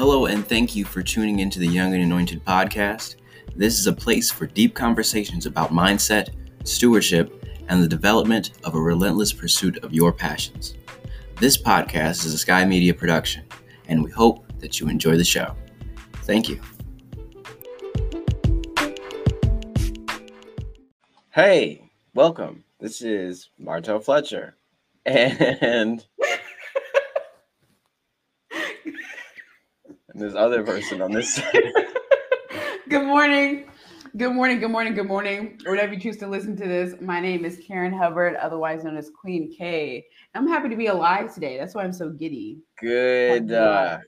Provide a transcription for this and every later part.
Hello, and thank you for tuning into the Young and Anointed podcast. This is a place for deep conversations about mindset, stewardship, and the development of a relentless pursuit of your passions. This podcast is a Sky Media production, and we hope that you enjoy the show. Thank you. Hey, welcome. This is Martell Fletcher. And and this other person on this side. Good morning. Good morning. Good morning. Good morning. Or whatever you choose to listen to this. My name is Karen Hubbard, otherwise known as Queen K. I'm happy to be alive today. That's why I'm so giddy. Good. Uh,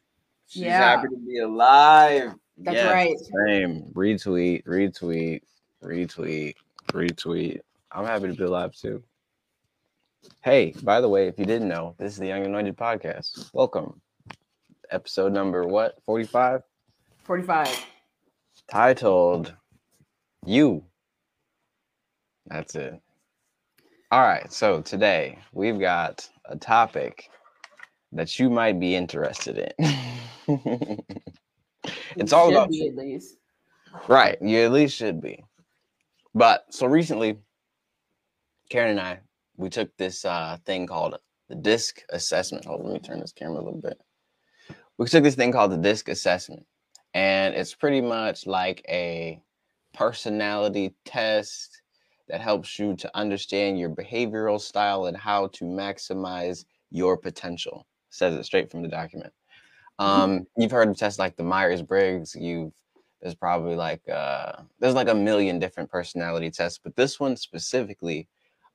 she's Yeah. happy to be alive. That's Yes, right. Same. Retweet, retweet, retweet, retweet. I'm happy to be alive too. Hey, by the way, if you didn't know, this is the Young Anointed Podcast. Welcome. Episode number what? 45? 45. Titled You. That's it. All right. So today we've got a topic that you might be interested in. it's all about be at least. Right. You at least should be. But so recently, Karen and I, we took this uh, thing called the DISC assessment. Hold on, let me turn this camera a little bit. We took this thing called the DISC assessment, and it's pretty much like a personality test that helps you to understand your behavioral style and how to maximize your potential. Says it straight from the document. Um, you've heard of tests like the Myers Briggs. You've there's probably like uh there's like a million different personality tests but this one specifically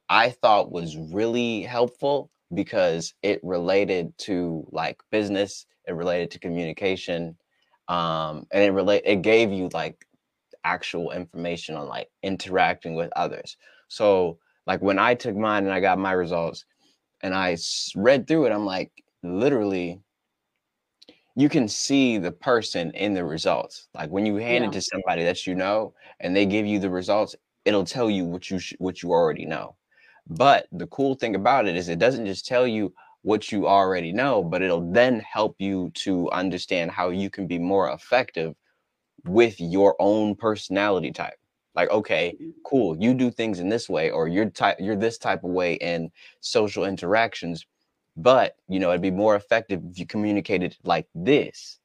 i thought was really helpful because it related to like business it related to communication um and it relate it gave you like actual information on like interacting with others so like when i took mine and i got my results and I read through it i'm like literally you can see the person in the results. Like when you hand Yeah. it to somebody that you know and they give you the results, it'll tell you what you sh- what you already know. But the cool thing about it is it doesn't just tell you what you already know, but it'll then help you to understand how you can be more effective with your own personality type. Like, okay, cool, you do things in this way, or you're type you're this type of way in social interactions but you know it'd be more effective if you communicated like this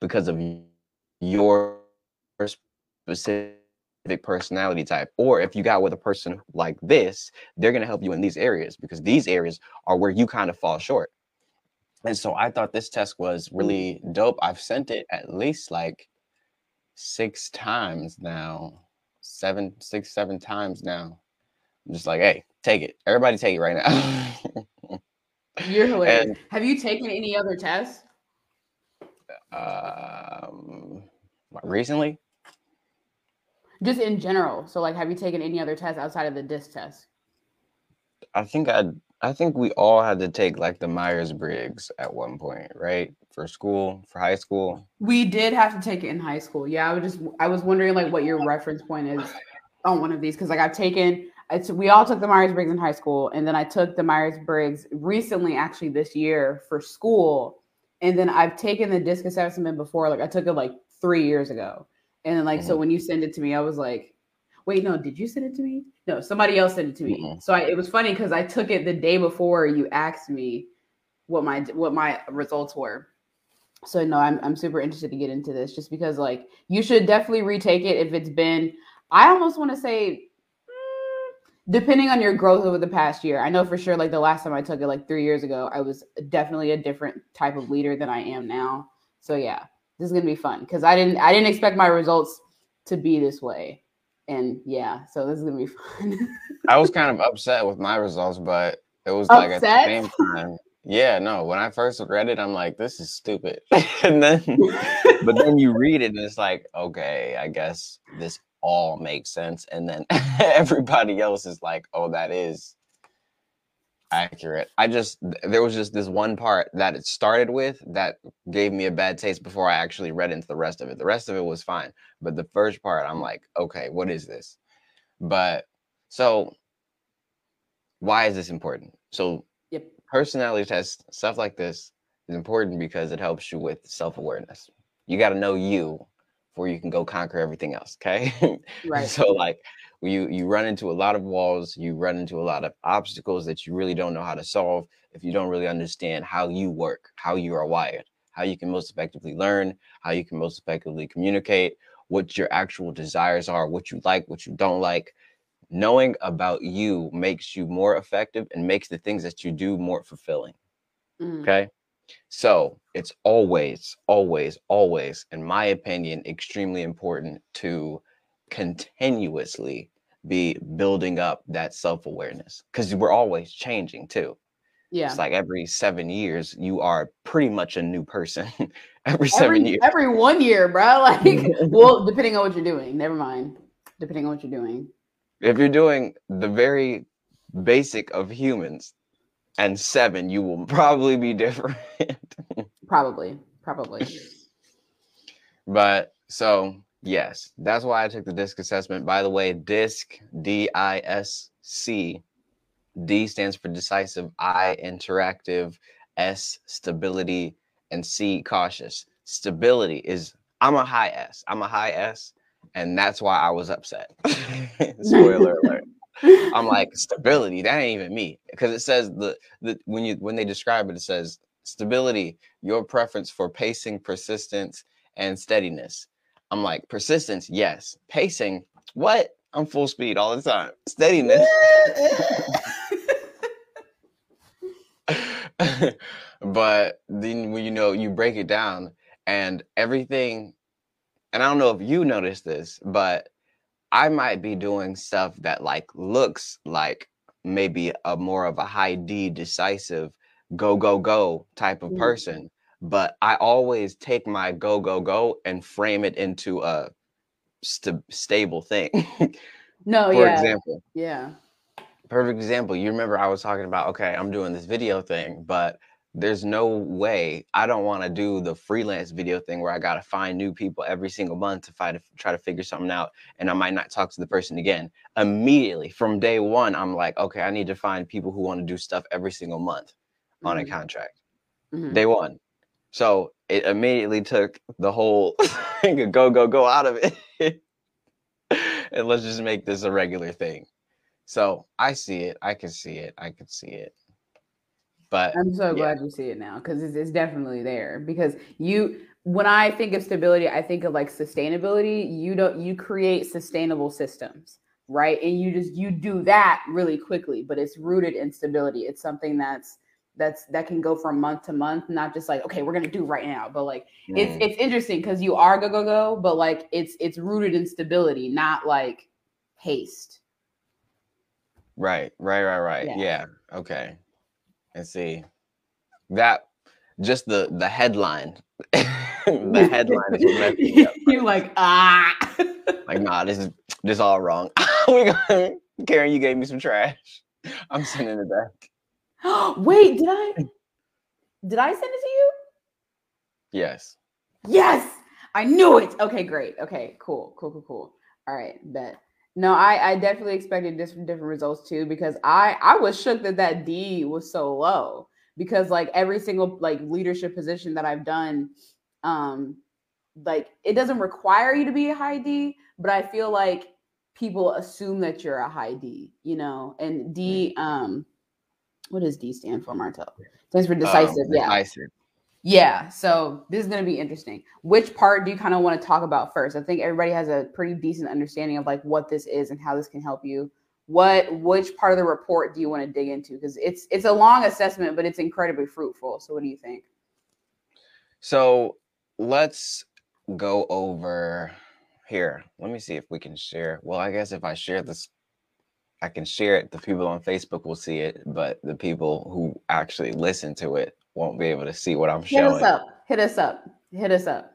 because of your specific personality type or if you got with a person like this they're going to help you in these areas because these areas are where you kind of fall short. And so i thought this test was really dope. I've sent it at least like six times now seven six seven times now. I'm just like hey take it. Everybody take it right now. You're hilarious. And- Have you taken any other tests? um recently Just in general. So, like, have you taken any other tests outside of the DISC test? i think i i think we all had to take like the myers-briggs at one point right for school for high school We did have to take it in high school. Yeah, I was just I was wondering like what your reference point is on one of these because like I've taken it's we all took the Myers Briggs in high school, and then I took the Myers Briggs recently, actually this year for school, and then I've taken the DISC assessment before. Like I took it like three years ago, and then like so when you send it to me, I was like, wait, no, did you send it to me? No, somebody else sent it to me. Mhm. So I, it was funny because I took it the day before you asked me what my what my results were. So no, I'm I'm super interested to get into this just because like you should definitely retake it if it's been I almost want to say mm, depending on your growth over the past year. I know for sure like the last time I took it like 3 years ago, I was definitely a different type of leader than I am now. So yeah, this is going to be fun cuz I didn't I didn't expect my results to be this way. And yeah, so this is going to be fun. i was kind of upset with my results but it was like at the same time yeah no when i first read it i'm like this is stupid and then but then you read it and it's like okay i guess this all makes sense and then everybody else is like oh that is accurate i just there was just this one part that it started with that gave me a bad taste before i actually read into the rest of it the rest of it was fine but the first part i'm like okay what is this but so why is this important so Yep. personality tests stuff like this is important because it helps you with self-awareness. You got to know you before you can go conquer everything else. Okay. Right. so like you you run into a lot of walls, you run into a lot of obstacles that you really don't know how to solve if you don't really understand how you work, how you are wired, how you can most effectively learn, how you can most effectively communicate, what your actual desires are, what you like, what you don't like. Knowing about you makes you more effective and makes the things that you do more fulfilling. Mhm. Okay. So it's always, always, always, in my opinion, extremely important to continuously be building up that self awareness because we're always changing too. Yeah. It's like every seven years, you are pretty much a new person. every seven every, years. every one year, bro. Like, well, depending on what you're doing. Never mind. Depending on what you're doing. If you're doing the very basic of humans and seven, you will probably be different. Probably. Probably. But so yes, that's why I took the disc assessment. By the way, disc D I S C. D stands for decisive, I interactive, S stability, and C cautious. Stability is I'm a high S. I'm a high S, and that's why I was upset. Spoiler alert. I'm like stability. That ain't even me because it says the the when you when they describe it, it says stability, your preference for pacing, persistence, and steadiness. I'm like persistence, yes. Pacing, what? I'm full speed all the time. Steadiness. but then when you know you break it down and everything, and I don't know if you noticed this, but I might be doing stuff that like looks like maybe a more of a high D decisive go go go type of Mm. person, but I always take my go go go and frame it into a st- stable thing. no, For yeah. example, Yeah. perfect example. You remember I was talking about okay, I'm doing this video thing, but there's no way I don't want to do the freelance video thing where I got to find new people every single month to find try to figure something out and I might not talk to the person again. Immediately from day 1, I'm like, okay, I need to find people who want to do stuff every single month on a Mhm. contract. Mhm. Day 1. So, it immediately took the whole go go go out of it. and let's just make this a regular thing. So, I see it. I can see it. I can see it. But I'm so yeah. glad you see it now because it's, it's definitely there. Because you, when I think of stability, I think of like sustainability. You don't, you create sustainable systems, right? And you just you do that really quickly, but it's rooted in stability. It's something that's that's that can go from month to month, not just like okay, we're gonna do right now, but like it's Mm, it's interesting because you are go go go, but like it's it's rooted in stability, not like haste. right, right, right, right. Yeah. Yeah. Okay. Let's see. That just the the headline. the headline is what messed me up. You're like ah. Like, nah, this is this is all wrong. we Karen, you gave me some trash. I'm sending it back. Wait, did I did I send it to you? Yes. Yes, I knew it. Okay, great. Okay, cool, cool, cool, cool. All right, bet. No, I I definitely expected different different results too because I I was shook that that D was so low because like every single like leadership position that I've done, um, like it doesn't require you to be a high D, but I feel like people assume that you're a high D, you know, and D um, what does D stand for, Martell? Stands for decisive. Um, yeah. Decisive. Yeah, so this is going to be interesting. Which part do you kind of want to talk about first? I think everybody has a pretty decent understanding of like what this is and how this can help you. What which part of the report do you want to dig into? Because it's it's a long assessment, but it's incredibly fruitful. So what do you think? So let's go over here. Let me see if we can share. Well, I guess if I share this, I can share it. The people on Facebook will see it, but the people who actually listen to it won't be able to see what I'm Hit showing. us up. Hit us up. Hit us up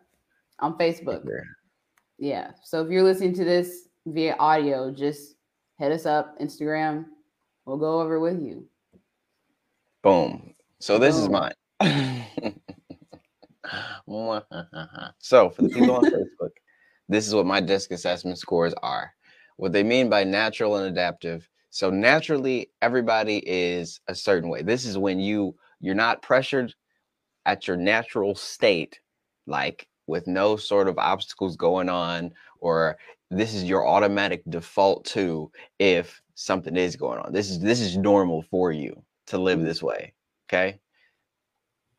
on Facebook. Yeah. So if you're listening to this via audio, just hit us up, Instagram. We'll go over with you. Boom. So this is mine. so for the people on Facebook, this is what my disc assessment scores are. What they mean by natural and adaptive. So naturally, everybody is a certain way. This is when you you're not pressured at your natural state, like with no sort of obstacles going on, or this is your automatic default to if something is going on. This is this is normal for you to live mm-hmm. this way. Okay.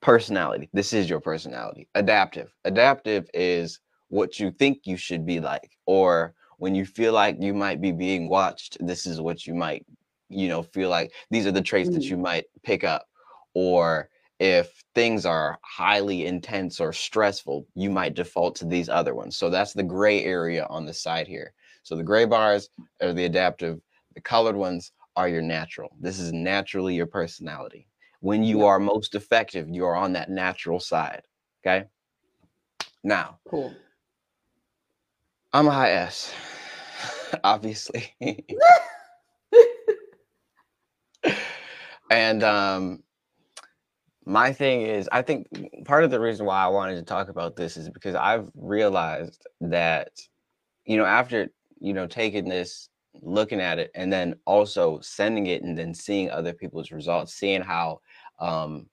Personality. This is your personality. Adaptive. Adaptive is what you think you should be like, or when you feel like you might be being watched, this is what you might, you know, feel like these are the traits mm. that you might pick up. Or if things are highly intense or stressful, you might default to these other ones. So that's the gray area on the side here. So the gray bars are the adaptive, the colored ones are your natural. This is naturally your personality. When you are most effective, you are on that natural side. Okay. Now, cool. I'm a high S, obviously. and um, my thing is, I think part of the reason why I wanted to talk about this is because I've realized that, you know, after, you know, taking this, looking at it, and then also sending it and then seeing other people's results, seeing how um,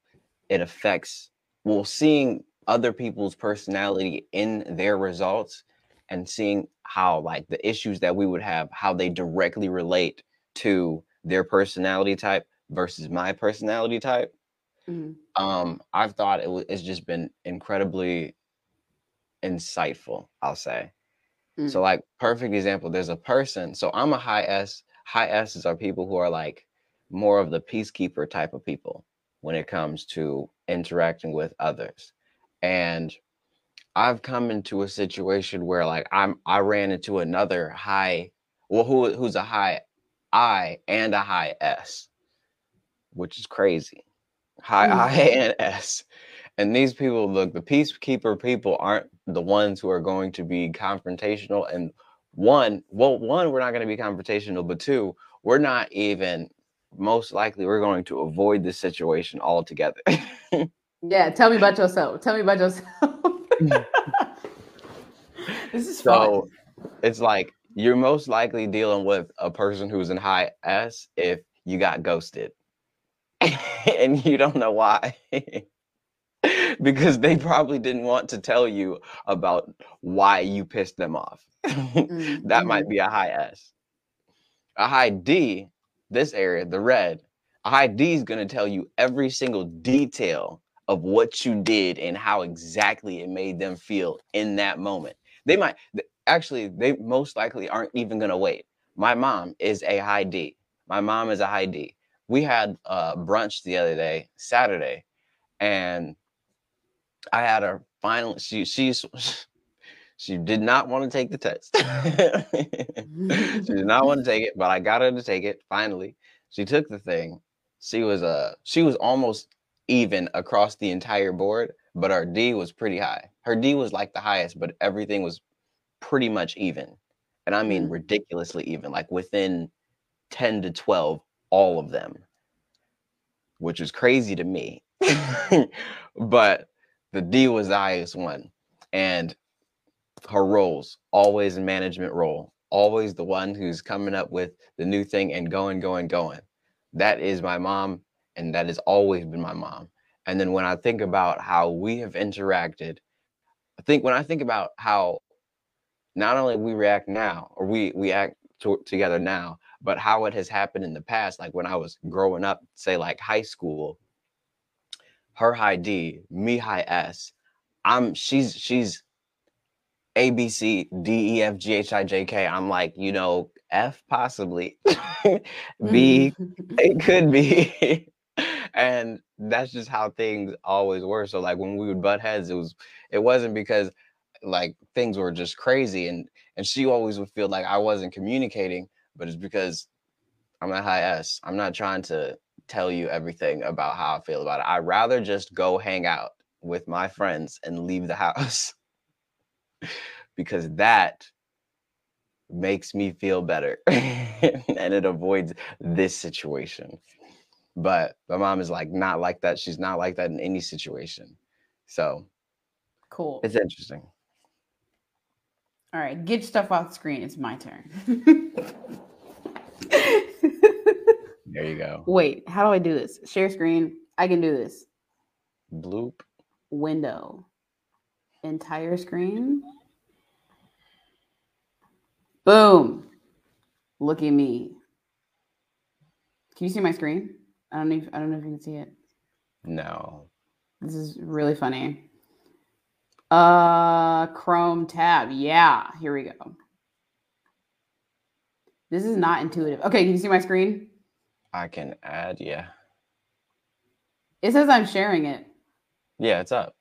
it affects, well, seeing other people's personality in their results and seeing how like the issues that we would have how they directly relate to their personality type versus my personality type mm-hmm. um i've thought it was it's just been incredibly insightful i'll say mm-hmm. so like perfect example there's a person so i'm a high s high s's are people who are like more of the peacekeeper type of people when it comes to interacting with others and I've come into a situation where like I'm I ran into another high well who who's a high I and a high S, which is crazy. High mm-hmm. I and S. And these people look the peacekeeper people aren't the ones who are going to be confrontational and one well one we're not going to be confrontational but two we're not even most likely we're going to avoid this situation altogether. yeah, tell me about yourself. Tell me about yourself. this is so fun. it's like you're most likely dealing with a person who's in high S if you got ghosted and you don't know why. because they probably didn't want to tell you about why you pissed them off. mm-hmm. That might mm-hmm. be a high S. A high D, this area, the red, a high D is going to tell you every single detail of what you did and how exactly it made them feel in that moment. They might actually, they most likely aren't even going to wait. My mom is a high D. My mom is a high D. We had uh, brunch the other day, Saturday, and I had her finally. She she's she did not want to take the test. she did not want to take it, but I got her to take it. Finally, she took the thing. She was uh she was almost even across the entire board, but our D was pretty high. Her D was like the highest, but everything was pretty much even. And I mean mm. ridiculously even, like within 10 to 12, all of them, which is crazy to me. but the D was the highest one. And her roles, always a management role, always the one who's coming up with the new thing and going, going, going. That is my mom and that has always been my mom. And then when I think about how we have interacted, I think when I think about how not only we react now or we we act to, together now, but how it has happened in the past, like when I was growing up, say like high school, her high D, me high S. I'm she's she's A B C D E F G H I J K. I'm like, you know, F possibly. B mm. it could be. and that's just how things always were. So like when we would butt heads, it was it wasn't because like things were just crazy and and she always would feel like I wasn't communicating, but it's because I'm a high S. I'm not trying to tell you everything about how I feel about it. I'd rather just go hang out with my friends and leave the house because that makes me feel better and it avoids this situation. But my mom is like not like that. She's not like that in any situation. So cool. It's interesting. All right, get stuff off the screen. It's my turn. there you go. Wait, how do I do this? Share screen. I can do this. Bloop. window. Entire screen. Boom. Look at me. Can you see my screen? I don't know if, I don't know if you can see it. No. This is really funny. Uh Chrome tab. Yeah, here we go. This is not intuitive. Okay, can you see my screen? I can add, yeah. It says I'm sharing it. Yeah, it's up.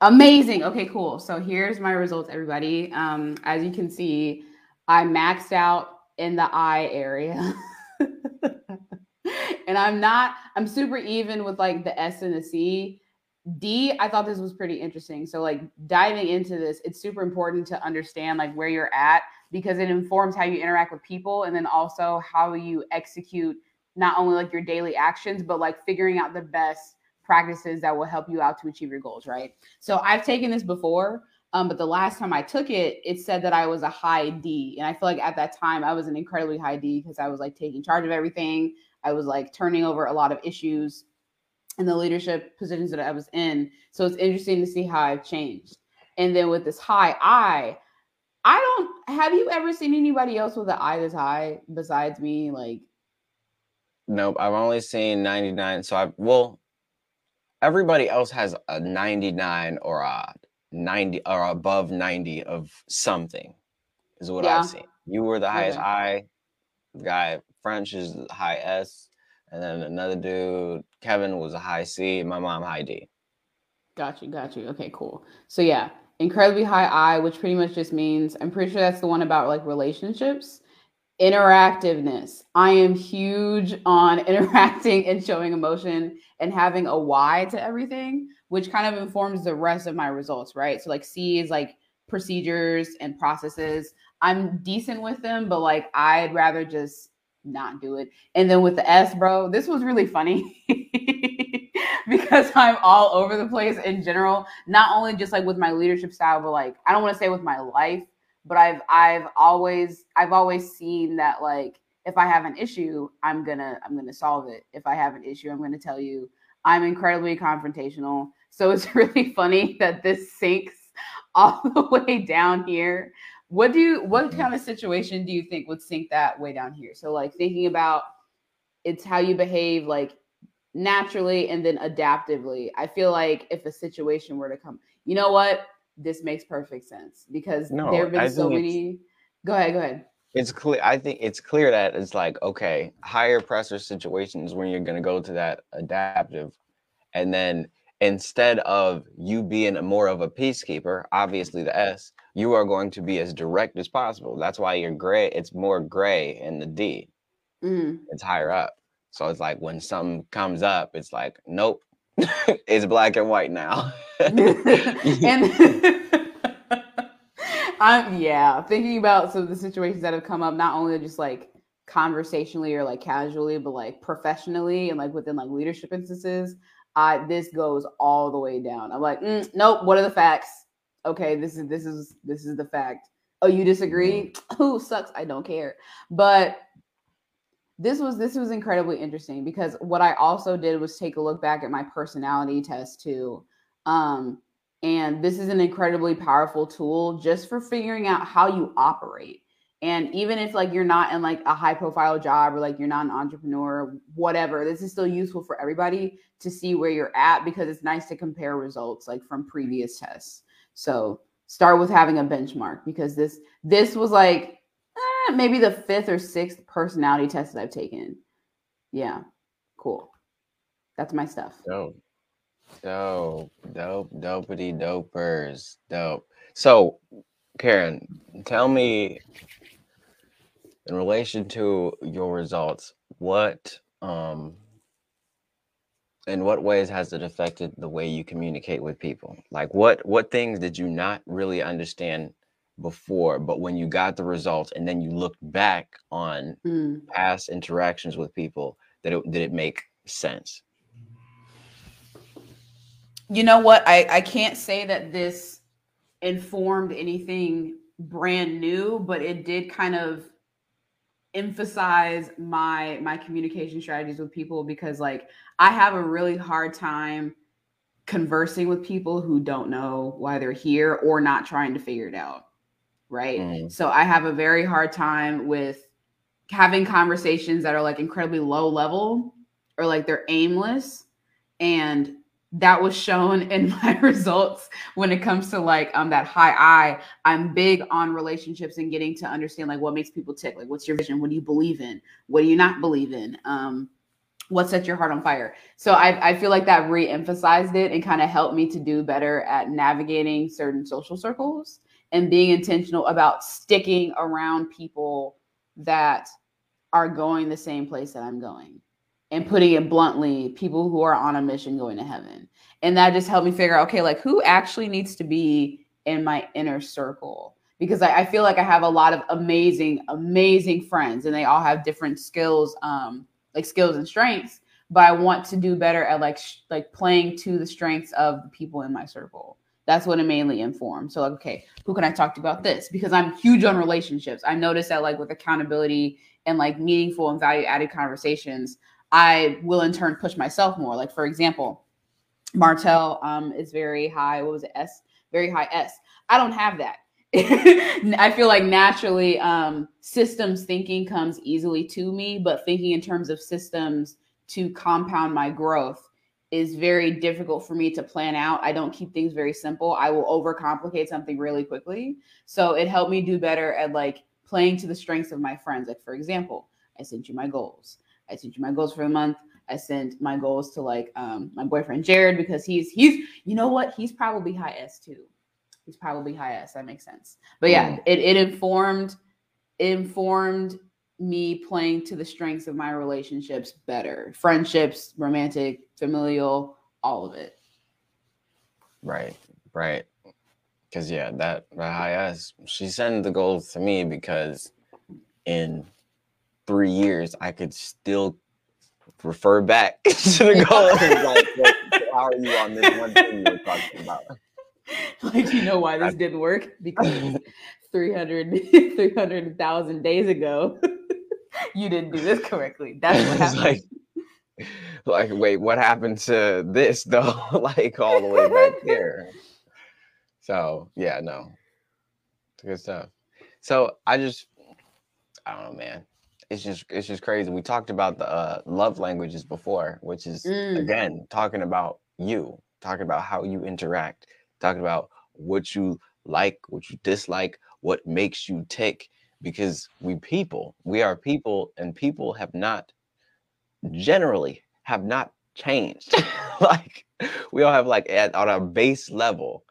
Amazing. Okay, cool. So here's my results, everybody. Um, as you can see, I maxed out in the eye area. and I'm not, I'm super even with like the S and the C. D, I thought this was pretty interesting. So, like diving into this, it's super important to understand like where you're at because it informs how you interact with people and then also how you execute not only like your daily actions, but like figuring out the best practices that will help you out to achieve your goals, right? So I've taken this before, um, but the last time I took it, it said that I was a high D. And I feel like at that time I was an incredibly high D because I was like taking charge of everything. I was like turning over a lot of issues in the leadership positions that I was in. So it's interesting to see how I've changed. And then with this high I, I don't have you ever seen anybody else with an eye this high besides me? Like, nope, I've only seen 99. So I well, everybody else has a 99 or a 90 or above 90 of something, is what yeah. I've seen. You were the highest okay. I. Guy French is high S, and then another dude, Kevin, was a high C. My mom high D. Got you, got you. Okay, cool. So yeah, incredibly high I, which pretty much just means I'm pretty sure that's the one about like relationships. Interactiveness. I am huge on interacting and showing emotion and having a why to everything, which kind of informs the rest of my results, right? So like C is like procedures and processes. I'm decent with them, but like I'd rather just not do it. And then with the S, bro, this was really funny. because I'm all over the place in general, not only just like with my leadership style, but like I don't want to say with my life, but I've I've always I've always seen that like if I have an issue, I'm gonna I'm gonna solve it. If I have an issue, I'm gonna tell you. I'm incredibly confrontational. So it's really funny that this sinks all the way down here. What do you what mm-hmm. kind of situation do you think would sink that way down here? So like thinking about it's how you behave like naturally and then adaptively. I feel like if a situation were to come, you know what? This makes perfect sense because no, there have been I so many. Go ahead, go ahead. It's clear. I think it's clear that it's like okay, higher pressure situations when you're going to go to that adaptive, and then instead of you being a more of a peacekeeper, obviously the S, you are going to be as direct as possible. That's why you're gray. It's more gray in the D. Mm. It's higher up. So it's like when something comes up, it's like, nope, it's black and white now. and I'm yeah, thinking about some of the situations that have come up, not only just like conversationally or like casually, but like professionally and like within like leadership instances. I this goes all the way down. I'm like, mm, nope. What are the facts? Okay, this is this is this is the fact. Oh, you disagree? Mm-hmm. Who sucks? I don't care. But this was this was incredibly interesting because what I also did was take a look back at my personality test too. Um, and this is an incredibly powerful tool just for figuring out how you operate. And even if like you're not in like a high profile job or like you're not an entrepreneur, whatever, this is still useful for everybody to see where you're at because it's nice to compare results like from previous tests. So start with having a benchmark because this this was like maybe the fifth or sixth personality test that I've taken. Yeah, cool. That's my stuff. Dope, dope, dope, dopey dopers, dope. So, Karen, tell me in relation to your results, what um in what ways has it affected the way you communicate with people? Like what what things did you not really understand before, but when you got the results and then you looked back on mm. past interactions with people, that it did it make sense? You know what? I, I can't say that this informed anything brand new, but it did kind of emphasize my my communication strategies with people because like I have a really hard time conversing with people who don't know why they're here or not trying to figure it out. Right. Mm. So I have a very hard time with having conversations that are like incredibly low level or like they're aimless. And that was shown in my results when it comes to like um that high I. I'm big on relationships and getting to understand like what makes people tick. Like what's your vision? What do you believe in? What do you not believe in? Um what sets your heart on fire so I, I feel like that re-emphasized it and kind of helped me to do better at navigating certain social circles and being intentional about sticking around people that are going the same place that i'm going and putting it bluntly people who are on a mission going to heaven. And that just helped me figure out okay like who actually needs to be in my inner circle? Because I, I feel like i have a lot of amazing amazing friends and they all have different skills um, like skills and strengths but i want to do better at like sh- like playing to the strengths of the people in my circle. That's what it mainly informs. So like okay who can i talk to about this? Because i'm huge on relationships. I noticed that like with accountability and like meaningful and value added conversations i will in turn push myself more like for example Martell um is very high what was it s very high s i don't have that I feel like naturally um, systems thinking comes easily to me, but thinking in terms of systems to compound my growth is very difficult for me to plan out. I don't keep things very simple. I will overcomplicate something really quickly. So it helped me do better at like playing to the strengths of my friends. Like for example, I sent you my goals. I sent you my goals for the month. I sent my goals to like um, my boyfriend Jared because he's he's you know what he's probably high S too he's probably high S. That makes sense. But yeah, mm. it, it informed informed me playing to the strengths of my relationships better. Friendships, romantic, familial, all of it. Right, right. Cause yeah, that, that high S, she sent the goals to me because in three years I could still refer back to the goals. like, how are you on this one thing you were talking about? like you know why this didn't work because 300 300,000 days ago you didn't do this correctly. That's what happened. like like wait, what happened to this though? like all the way back there. So, yeah, no. Good stuff. So, I just I don't know, man. It's just it's just crazy. We talked about the uh, love languages before, which is mm. again talking about you, talking about how you interact talking about what you like, what you dislike, what makes you tick. Because we people, we are people, and people have not generally have not changed. like we all have like at on our base level,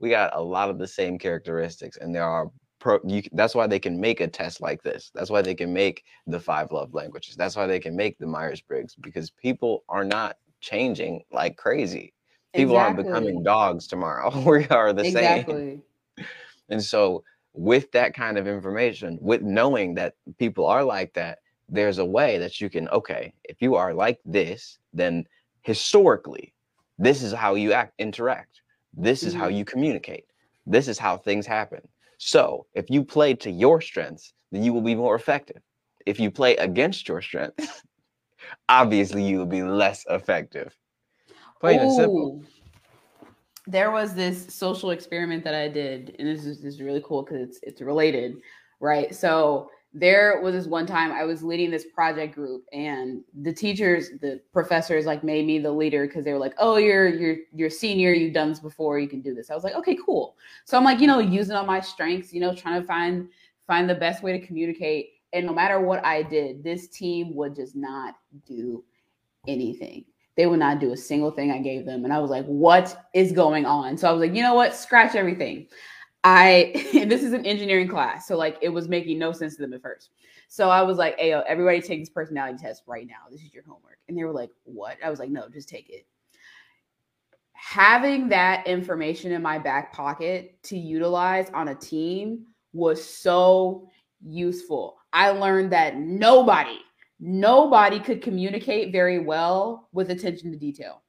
we got a lot of the same characteristics, and there are pro. You, that's why they can make a test like this. That's why they can make the five love languages. That's why they can make the Myers Briggs because people are not changing like crazy. People exactly. aren't becoming dogs tomorrow. we are the exactly. same. And so, with that kind of information, with knowing that people are like that, there's a way that you can, okay, if you are like this, then historically, this is how you act, interact. This is mm-hmm. how you communicate. This is how things happen. So, if you play to your strengths, then you will be more effective. If you play against your strengths, obviously you will be less effective. Plain Ooh. and simple. There was this social experiment that I did, and this is, this is really cool because it's it's related, right? So there was this one time I was leading this project group, and the teachers, the professors, like made me the leader because they were like, "Oh, you're you're you're senior, you've done this before, you can do this." I was like, "Okay, cool." So I'm like, you know, using all my strengths, you know, trying to find find the best way to communicate. And no matter what I did, this team would just not do anything. They would not do a single thing I gave them. And I was like, what is going on? So I was like, you know what? Scratch everything. I, this is an engineering class. So like it was making no sense to them at first. So I was like, hey, everybody take this personality test right now. This is your homework. And they were like, what? I was like, no, just take it. Having that information in my back pocket to utilize on a team was so useful. I learned that nobody nobody could communicate very well with attention to detail.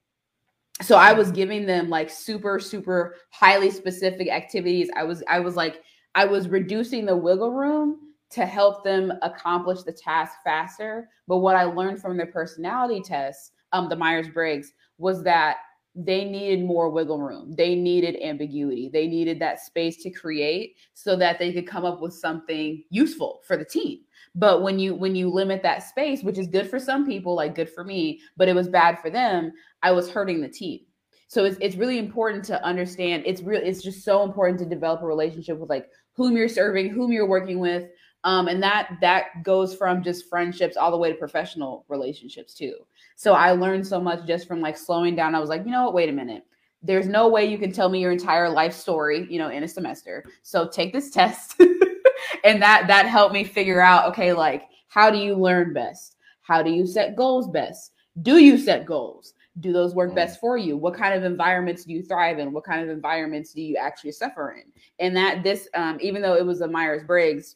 So I was giving them like super super highly specific activities. I was I was like I was reducing the wiggle room to help them accomplish the task faster. But what I learned from their personality tests, um, the Myers Briggs, was that they needed more wiggle room. They needed ambiguity. They needed that space to create so that they could come up with something useful for the team. But when you when you limit that space, which is good for some people, like good for me, but it was bad for them, I was hurting the team. So it's it's really important to understand. It's real. It's just so important to develop a relationship with like whom you're serving, whom you're working with, um, and that that goes from just friendships all the way to professional relationships too. So I learned so much just from like slowing down. I was like, you know what? Wait a minute. There's no way you can tell me your entire life story, you know, in a semester. So take this test. and that that helped me figure out, okay, like how do you learn best? How do you set goals best? Do you set goals? Do those work mm. best for you? What kind of environments do you thrive in? What kind of environments do you actually suffer in? And that this, um, even though it was a Myers Briggs,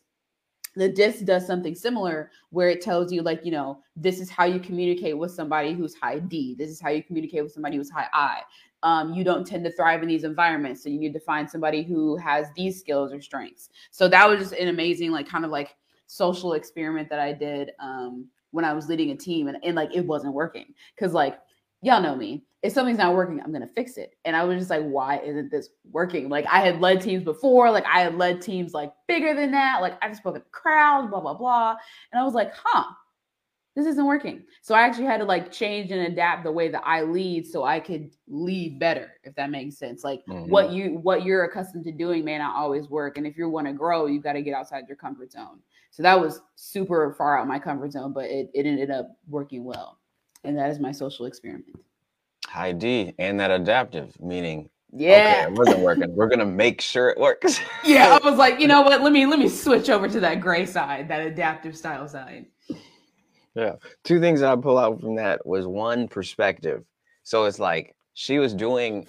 the disc does something similar where it tells you like you know this is how you communicate with somebody who's high d. This is how you communicate with somebody who's high i. Um, you don't tend to thrive in these environments so you need to find somebody who has these skills or strengths. So that was just an amazing like kind of like social experiment that i did um, when i was leading a team and, and like it wasn't working. Because like y'all know me. If something's not working, I'm gonna fix it. And I was just like, why isn't this working? Like I had led teams before, like I had led teams like bigger than that. Like I just spoke at to crowd, blah, blah, blah. And I was like, huh, this isn't working. So I actually had to like change and adapt the way that I lead so I could lead better, if that makes sense. Like mm-hmm. what you what you're accustomed to doing may not always work. And if you want to grow, you got to get outside your comfort zone. So that was super far out my comfort zone, but it, it ended up working well and that is my social experiment. High D and that adaptive, meaning yeah, okay, it wasn't working. We're gonna make sure it works. yeah, I was like, you know what? Let me let me switch over to that gray side, that adaptive style side. Yeah, two things I pull out from that was one perspective. So it's like she was doing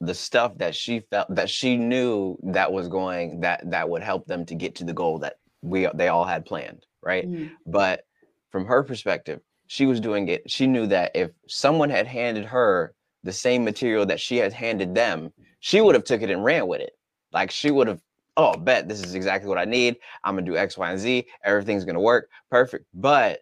the stuff that she felt that she knew that was going that that would help them to get to the goal that we they all had planned, right? Mm-hmm. But from her perspective, she was doing it. She knew that if someone had handed her the same material that she had handed them, she would have took it and ran with it. Like she would have, oh, bet this is exactly what I need. I'm gonna do X, Y, and Z. Everything's gonna work perfect. But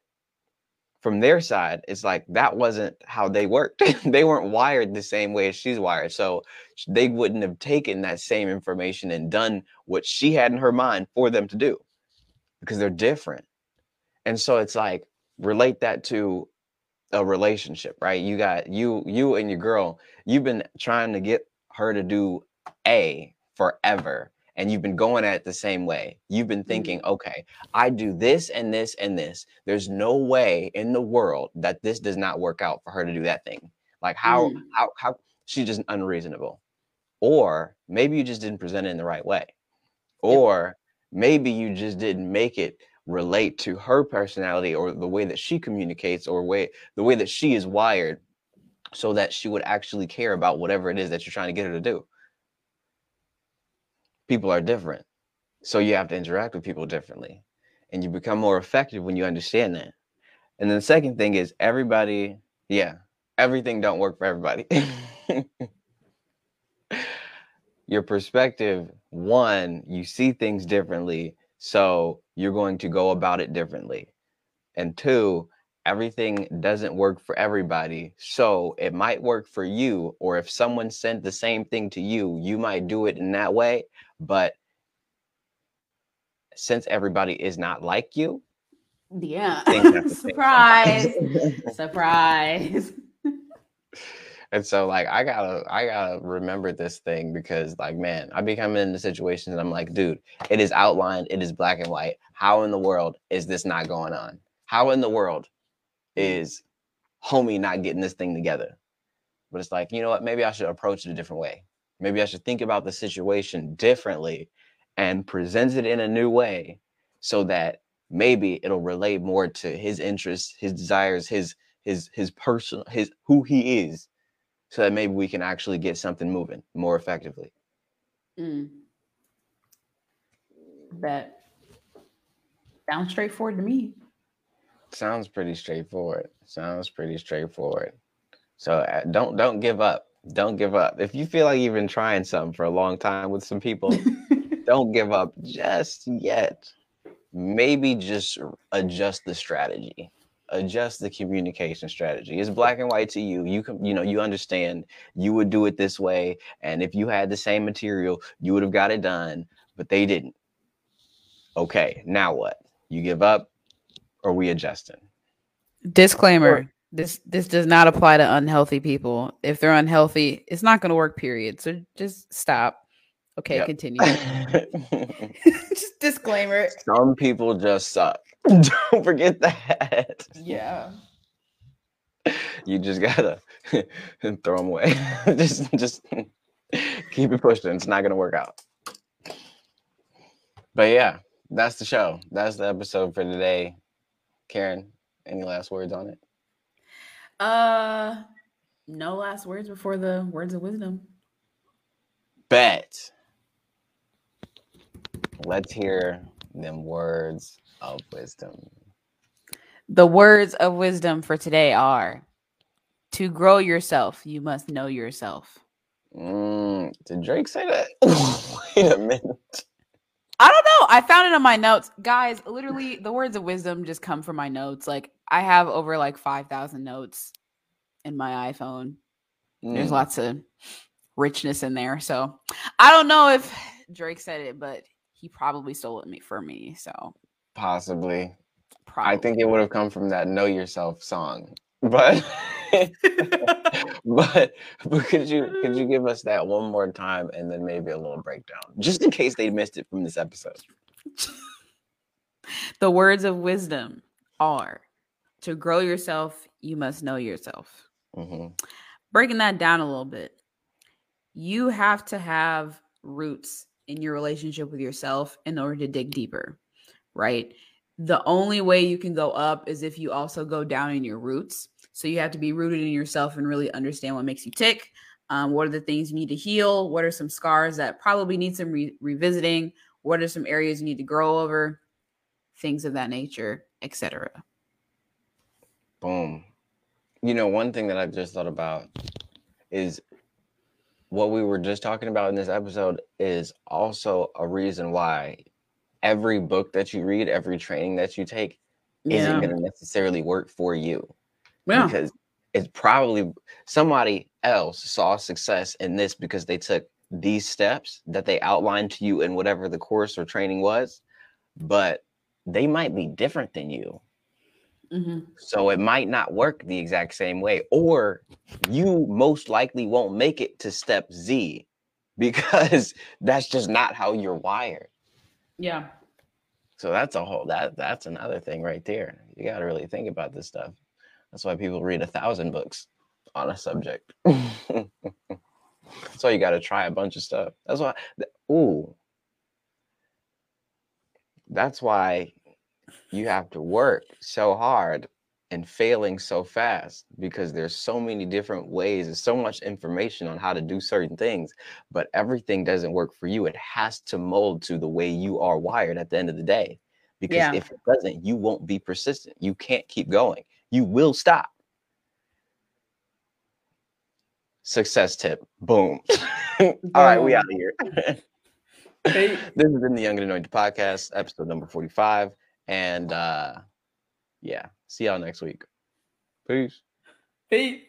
from their side, it's like that wasn't how they worked. they weren't wired the same way as she's wired. So they wouldn't have taken that same information and done what she had in her mind for them to do because they're different. And so it's like relate that to a relationship, right? You got you you and your girl, you've been trying to get her to do A forever and you've been going at it the same way. You've been thinking, mm-hmm. okay, I do this and this and this. There's no way in the world that this does not work out for her to do that thing. Like how mm. how how she's just unreasonable. Or maybe you just didn't present it in the right way. Or maybe you just didn't make it relate to her personality or the way that she communicates or way the way that she is wired so that she would actually care about whatever it is that you're trying to get her to do. People are different. So you have to interact with people differently and you become more effective when you understand that. And then the second thing is everybody yeah everything don't work for everybody. Your perspective one you see things differently so you're going to go about it differently. And two, everything doesn't work for everybody. So it might work for you, or if someone sent the same thing to you, you might do it in that way. But since everybody is not like you, yeah, surprise, surprise. And so like I gotta I gotta remember this thing because like man, I be coming into situations and I'm like, dude, it is outlined, it is black and white. How in the world is this not going on? How in the world mm. is homie not getting this thing together? But it's like, you know what, maybe I should approach it a different way. Maybe I should think about the situation differently and present it in a new way so that maybe it'll relate more to his interests, his desires, his his his personal his who he is so that maybe we can actually get something moving more effectively. Mm. That sounds straightforward to me. Sounds pretty straightforward. Sounds pretty straightforward. So uh, don't don't give up. Don't give up. If you feel like you've been trying something for a long time with some people, don't give up just yet. Maybe just adjust the strategy. Adjust the communication strategy. It's black and white to you. You can, you know, you understand you would do it this way. And if you had the same material, you would have got it done, but they didn't. Okay, now what? You give up or we adjusting? Disclaimer. Or- this this does not apply to unhealthy people. If they're unhealthy, it's not going to work. Period. So just stop. Okay, yep. continue. just disclaimer. Some people just suck. Don't forget that. Yeah. You just gotta throw them away. just just keep it pushing. It's not gonna work out. But yeah, that's the show. That's the episode for today. Karen, any last words on it? Uh, no last words before the words of wisdom. Bet. Let's hear them words of wisdom. The words of wisdom for today are to grow yourself, you must know yourself. Mm, did Drake say that? Wait a minute. I don't know. I found it on my notes. Guys, literally the words of wisdom just come from my notes. Like I have over like 5,000 notes in my iPhone. Mm. There's lots of richness in there. So I don't know if Drake said it, but he probably stole it me from me. So possibly. Probably. I think it would have come from that "Know Yourself" song. But but but could you could you give us that one more time and then maybe a little breakdown, just in case they missed it from this episode? the words of wisdom are to grow yourself, you must know yourself. Mm-hmm. Breaking that down a little bit, you have to have roots in your relationship with yourself in order to dig deeper, right? The only way you can go up is if you also go down in your roots. So you have to be rooted in yourself and really understand what makes you tick. Um, what are the things you need to heal? What are some scars that probably need some re- revisiting? What are some areas you need to grow over? Things of that nature, etc. Boom. You know, one thing that I've just thought about is what we were just talking about in this episode is also a reason why every book that you read, every training that you take yeah. isn't going to necessarily work for you. Yeah. Because it's probably somebody else saw success in this because they took these steps that they outlined to you in whatever the course or training was, but they might be different than you. Mm-hmm. So it might not work the exact same way, or you most likely won't make it to step Z because that's just not how you're wired. Yeah. So that's a whole that that's another thing right there. You got to really think about this stuff. That's why people read a thousand books on a subject. that's why you got to try a bunch of stuff. That's why. Ooh. That's why you have to work so hard and failing so fast because there's so many different ways and so much information on how to do certain things but everything doesn't work for you. It has to mold to the way you are wired at the end of the day because yeah. if it doesn't you won't be persistent. You can't keep going. You will stop. Success tip boom. All right we out of here. Hey. this has been the young and anointed podcast episode number 45 and uh yeah, see y'all next week. Peace. Peace.